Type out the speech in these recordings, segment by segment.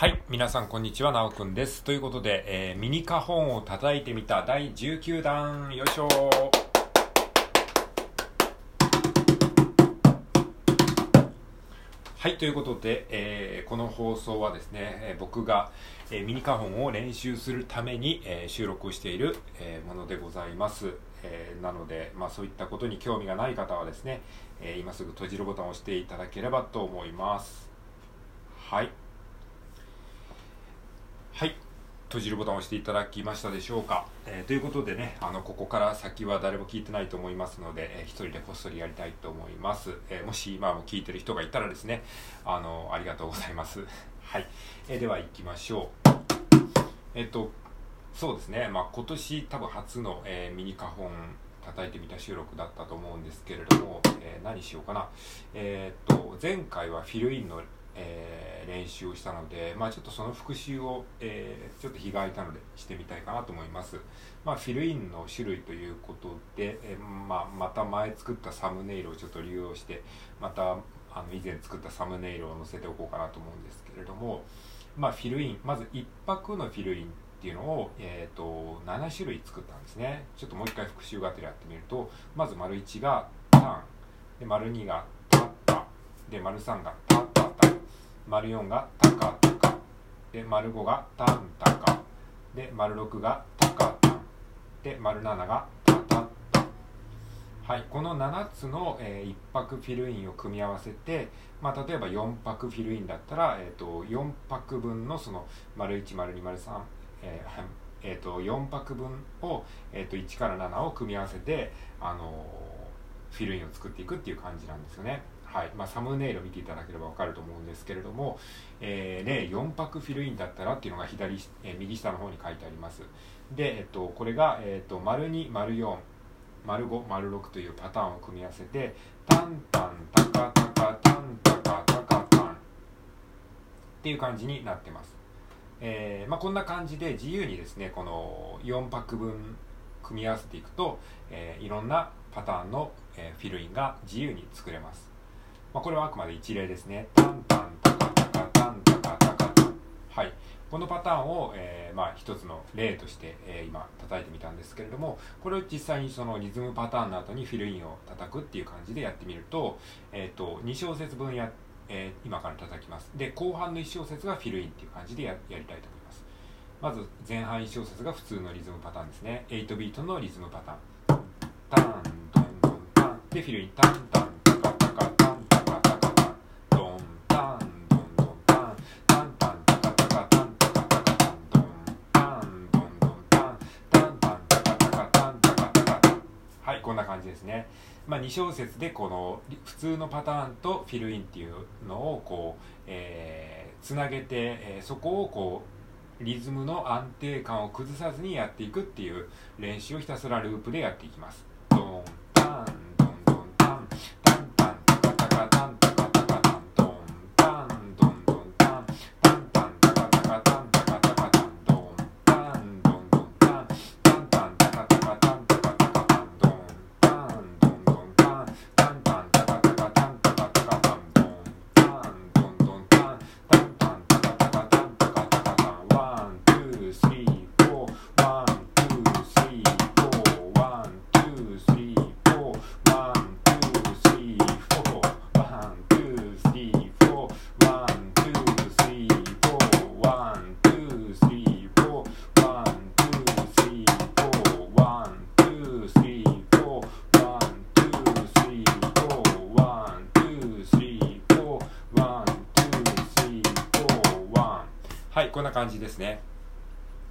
はい。皆さん、こんにちは。なおくんです。ということで、えーミニカホンを叩いてみた第19弾。よいしょはい。ということで、えーこの放送はですね、えー僕が、えーミニカホンを練習するために、えー収録している、えーものでございます。えーなので、まあそういったことに興味がない方はですね、えー今すぐ閉じるボタンを押していただければと思います。はい。閉じるボタンを押していただきましたでしょうか。えーということでね、あの、ここから先は誰も聞いてないと思いますので、えー一人でこっそりやりたいと思います。えーもし今も聞いてる人がいたらですね、あの、ありがとうございます。はい。えーでは行きましょう。えっと、そうですね、まあ今年多分初の、えーミニカホン叩いてみた収録だったと思うんですけれども、えー何しようかな。えーっと、前回はフィルインのえー練習をしたので、まあ、ちょっとその復習を、えーちょっと日が空いたのでしてみたいかなと思います、まあ、フィルインの種類ということで、えーまあ、また前作ったサムネイルをちょっと利用してまたあの以前作ったサムネイルを載せておこうかなと思うんですけれども、まあ、フィルインまず1泊のフィルインっていうのを、えー、と7種類作ったんですね。ちょっともう一回復習がてらやってみるとまず丸1がターンで丸2がタッタで丸3がタッ丸4がタカタカで丸5がタンタカで丸6がタカタンで丸7がタタタはいこの7つの、え1泊フィルインを組み合わせて、まあ、例えば4泊フィルインだったら、えー、と4泊分のその丸1丸2丸3えーえー、と4泊分を、えー、と1から7を組み合わせて、あのーフィルインを作っていくっていう感じなんですよね。はい。まあ、サムネイルを見ていただければ分かると思うんですけれども、えー例4泊フィルインだったらっていうのが左、えー右下の方に書いてあります。で、えっと、これが、えっと、丸2丸4丸5丸6というパターンを組み合わせてタンタンタカタカタンタカタカタンっていう感じになってます。えーまあ、こんな感じで自由にですねこの4泊分組み合わせていくと、えーいろんなパターンの、えーフィルインが自由に作れます、まあ、これはあくまで一例ですね。タンタンタカタカタンタカタカ。タはい。このパターンを、えーまあ、一つの例として、えー今叩いてみたんですけれどもこれを実際にそのリズムパターンの後にフィルインを叩くっていう感じでやってみると,、えー、と2小節分やえー今から叩きます。で後半の1小節がフィルインっていう感じでやりたいと思います。まず前半1小節が普通のリズムパターンですね。8ビートのリズムパターン。タンドンドンタン。でフィルイン。タンタン。まあ、2小節でこの普通のパターンとフィルインっていうのをこう、えーつなげて、えーそこをこうリズムの安定感を崩さずにやっていくっていう練習をひたすらループでやっていきます。ドンタンドンドンタンタンタンタカタカタンこんな感じですね。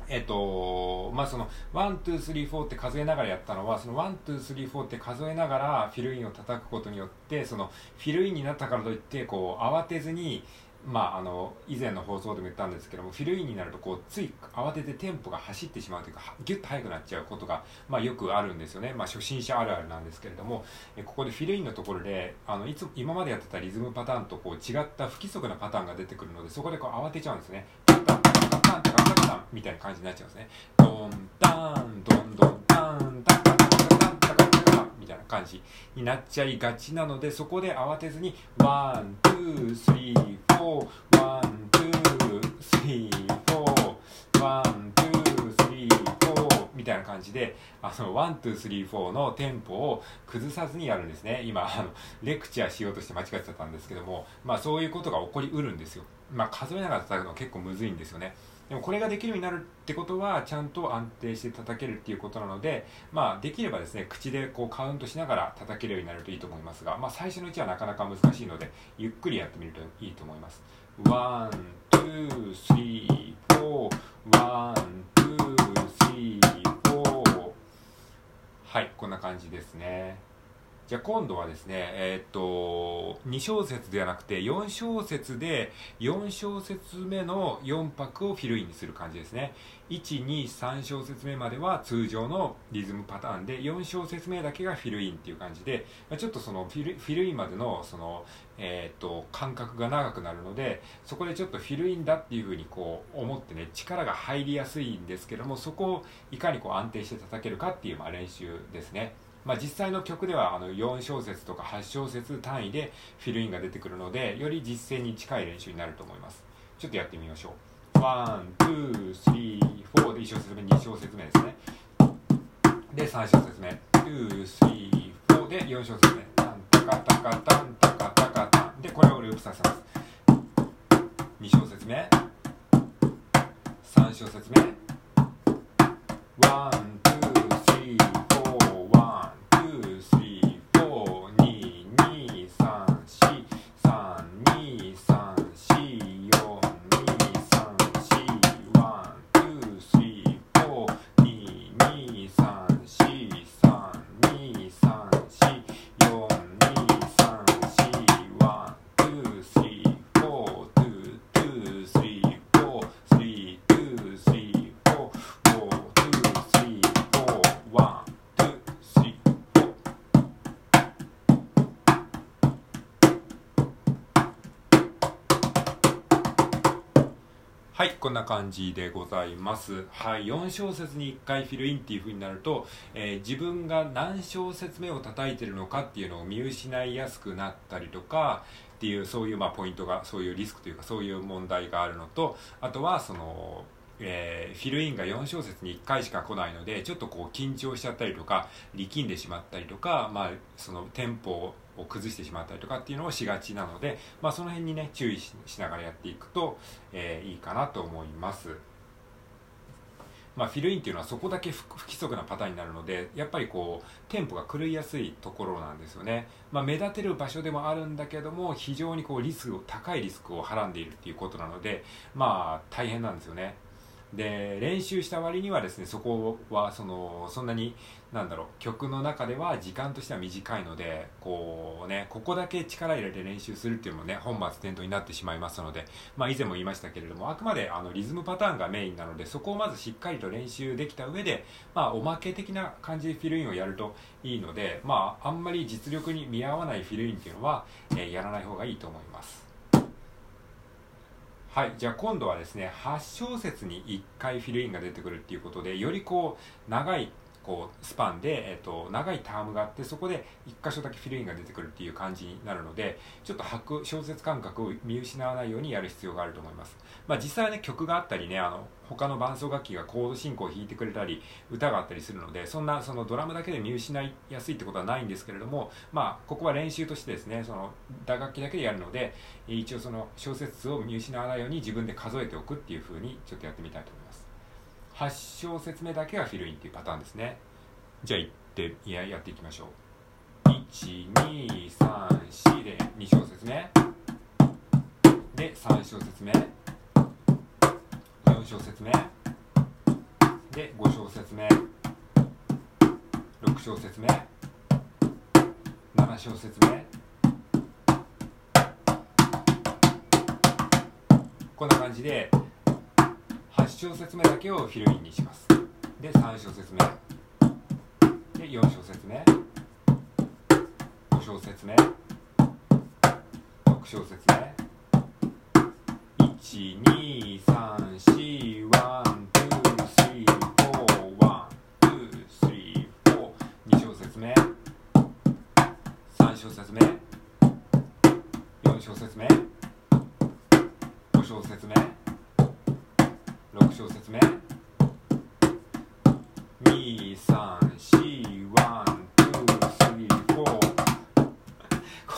えっと、まあその、 one, two, three, four って数えながらやったのは、その one, two, three, four って数えながらフィルインを叩くことによって、その、フィルインになったからといって、こう、慌てずに、まああの、以前の放送でも言ったんですけども、フィルインになると、こう、つい慌ててテンポが走ってしまうというか、ギュッと速くなっちゃうことが、まあよくあるんですよね。まあ初心者あるあるなんですけれども、えここでフィルインのところで、あの、いつ、今までやってたリズムパターンとこう違った不規則なパターンが出てくるので、そこでこう慌てちゃうんですね。タンタンタンタンタンタンタンタンみたいな感じになっちゃうんですね。ドンタン感じになっちゃいがちなのでそこで慌てずに one two three four one two three four one two three four みたいな感じであの one two three four のテンポを崩さずにやるんですね。今あのレクチャーしようとして間違っちゃったんですけどもまあそういうことが起こりうるんですよ。まあ数えながら叩くのは結構むずいんですよね。でもこれができるようになるってことはちゃんと安定して叩けるっていうことなのでまあできればですね口でこうカウントしながら叩けるようになるといいと思いますがまあ最初のうちはなかなか難しいのでゆっくりやってみるといいと思います。 one, two, three, four, one, two, three, four。はいこんな感じですね。じゃあ今度はですね、え、っと、2小節ではなくて4小節で4小節目の4拍をフィルインにする感じですね。1、2、3小節目までは通常のリズムパターンで4小節目だけがフィルインっていう感じで、ちょっとそのフィルフィルインまでのその、えー、っと間隔が長くなるので、そこでちょっとフィルインだっていうふうにこう思ってね、力が入りやすいんですけども、そこをいかにこう安定して叩けるかっていうまあ練習ですね。まあ、実際の曲ではあの4小節とか8小節単位でフィルインが出てくるのでより実践に近い練習になると思います。ちょっとやってみましょう。 one, two, three, four で1小節目、2小節目ですね。で3小節目。 two, three, four で4小節目。タンタカタカタンタカタカタン。でこれをループさせます。2小節目。3小節目。 one、こんな感じでございます。はい、4小節に1回フィルインっていう風になると、えー、自分が何小節目を叩いてるのかっていうのを見失いやすくなったりとか、っていう、そういうまあポイントが、そういうリスクというか、そういう問題があるのと、あとは、その、えー、フィルインが4小節に1回しか来ないのでちょっとこう緊張しちゃったりとか力んでしまったりとか、まあ、そのテンポを崩してしまったりとかっていうのをしがちなので、まあ、その辺にね注意しながらやっていくと、えー、いいかなと思います。まあ、フィルインっていうのはそこだけ不規則なパターンになるのでやっぱりこうテンポが狂いやすいところなんですよね、まあ、目立てる場所でもあるんだけども非常にこうリスクを高いリスクをはらんでいるっていうことなのでまあ大変なんですよねで練習した割にはですねそこはそのそんなになんだろう曲の中では時間としては短いのでこうねここだけ力入れて練習するっていうのもね本末転倒になってしまいますのでまあ以前も言いましたけれどもあくまであのリズムパターンがメインなのでそこをまずしっかりと練習できた上でまあおまけ的な感じでフィルインをやるといいのでまああんまり実力に見合わないフィルインっていうのは、えー、やらない方がいいと思います。はいじゃあ今度はですね8小節に1回フィルインが出てくるっていうことでよりこう長いこうスパンで、えーと、長いタームがあってそこで1箇所だけフィルインが出てくるっていう感じになるのでちょっと拍小節感覚を見失わないようにやる必要があると思います、まあ、実際はね曲があったりねあの他の伴奏楽器がコード進行を弾いてくれたり歌があったりするのでそんなそのドラムだけで見失いやすいってことはないんですけれどもまあここは練習としてですねその打楽器だけでやるので一応その小節を見失わないように自分で数えておくっていう風にちょっとやってみたいと思います。8小節目だけがフィルインっていうパターンですね。じゃあ行っていややっていきましょう。1234で2小節目。で3小節目。4小節目。で5小節目。6小節目。7小節目。こんな感じで8小節目だけをフィルインにします。で3小節目。で4小節目。5小節目。6小節目。1234詞を説明。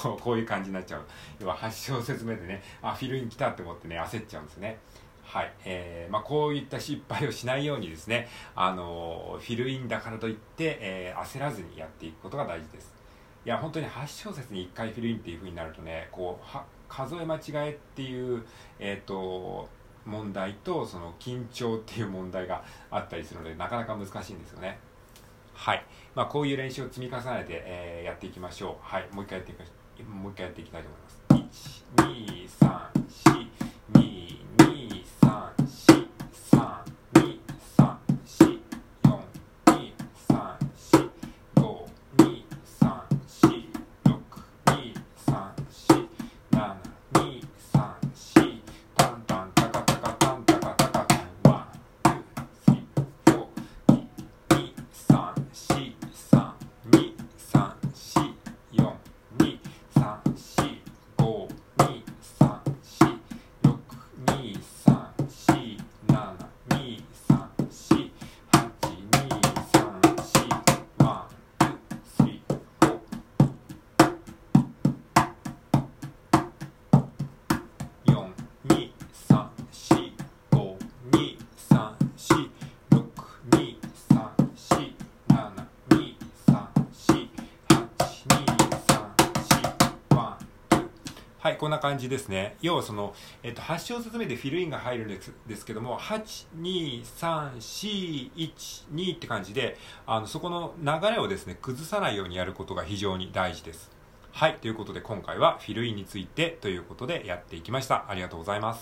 こうこういう感じになっちゃう。要は8小説目でねあフィルイン来たって思ってね焦っちゃうんですね。はい、えーまあ、こういった失敗をしないようにですね、あのフィルインだからといって、えー、焦らずにやっていくことが大事です。いや本当に8小節に1回フィルインっていう風になるとねこうは数え間違えっていう、えー、と問題とその緊張っていう問題があったりするのでなかなか難しいんですよね。はい、まあ、こういう練習を積み重ねて、えー、やっていきましょう。はい。もう一回やっていきもう一回やっていきたいと思います。1 2 3 4はい、こんな感じですね。要はその、えっと、8小節目でフィルインが入るんですですけども、8、2、3、4、1、2って感じで、あの、そこの流れをですね、崩さないようにやることが非常に大事です。はい、ということで今回はフィルインについてということでやっていきました。ありがとうございます。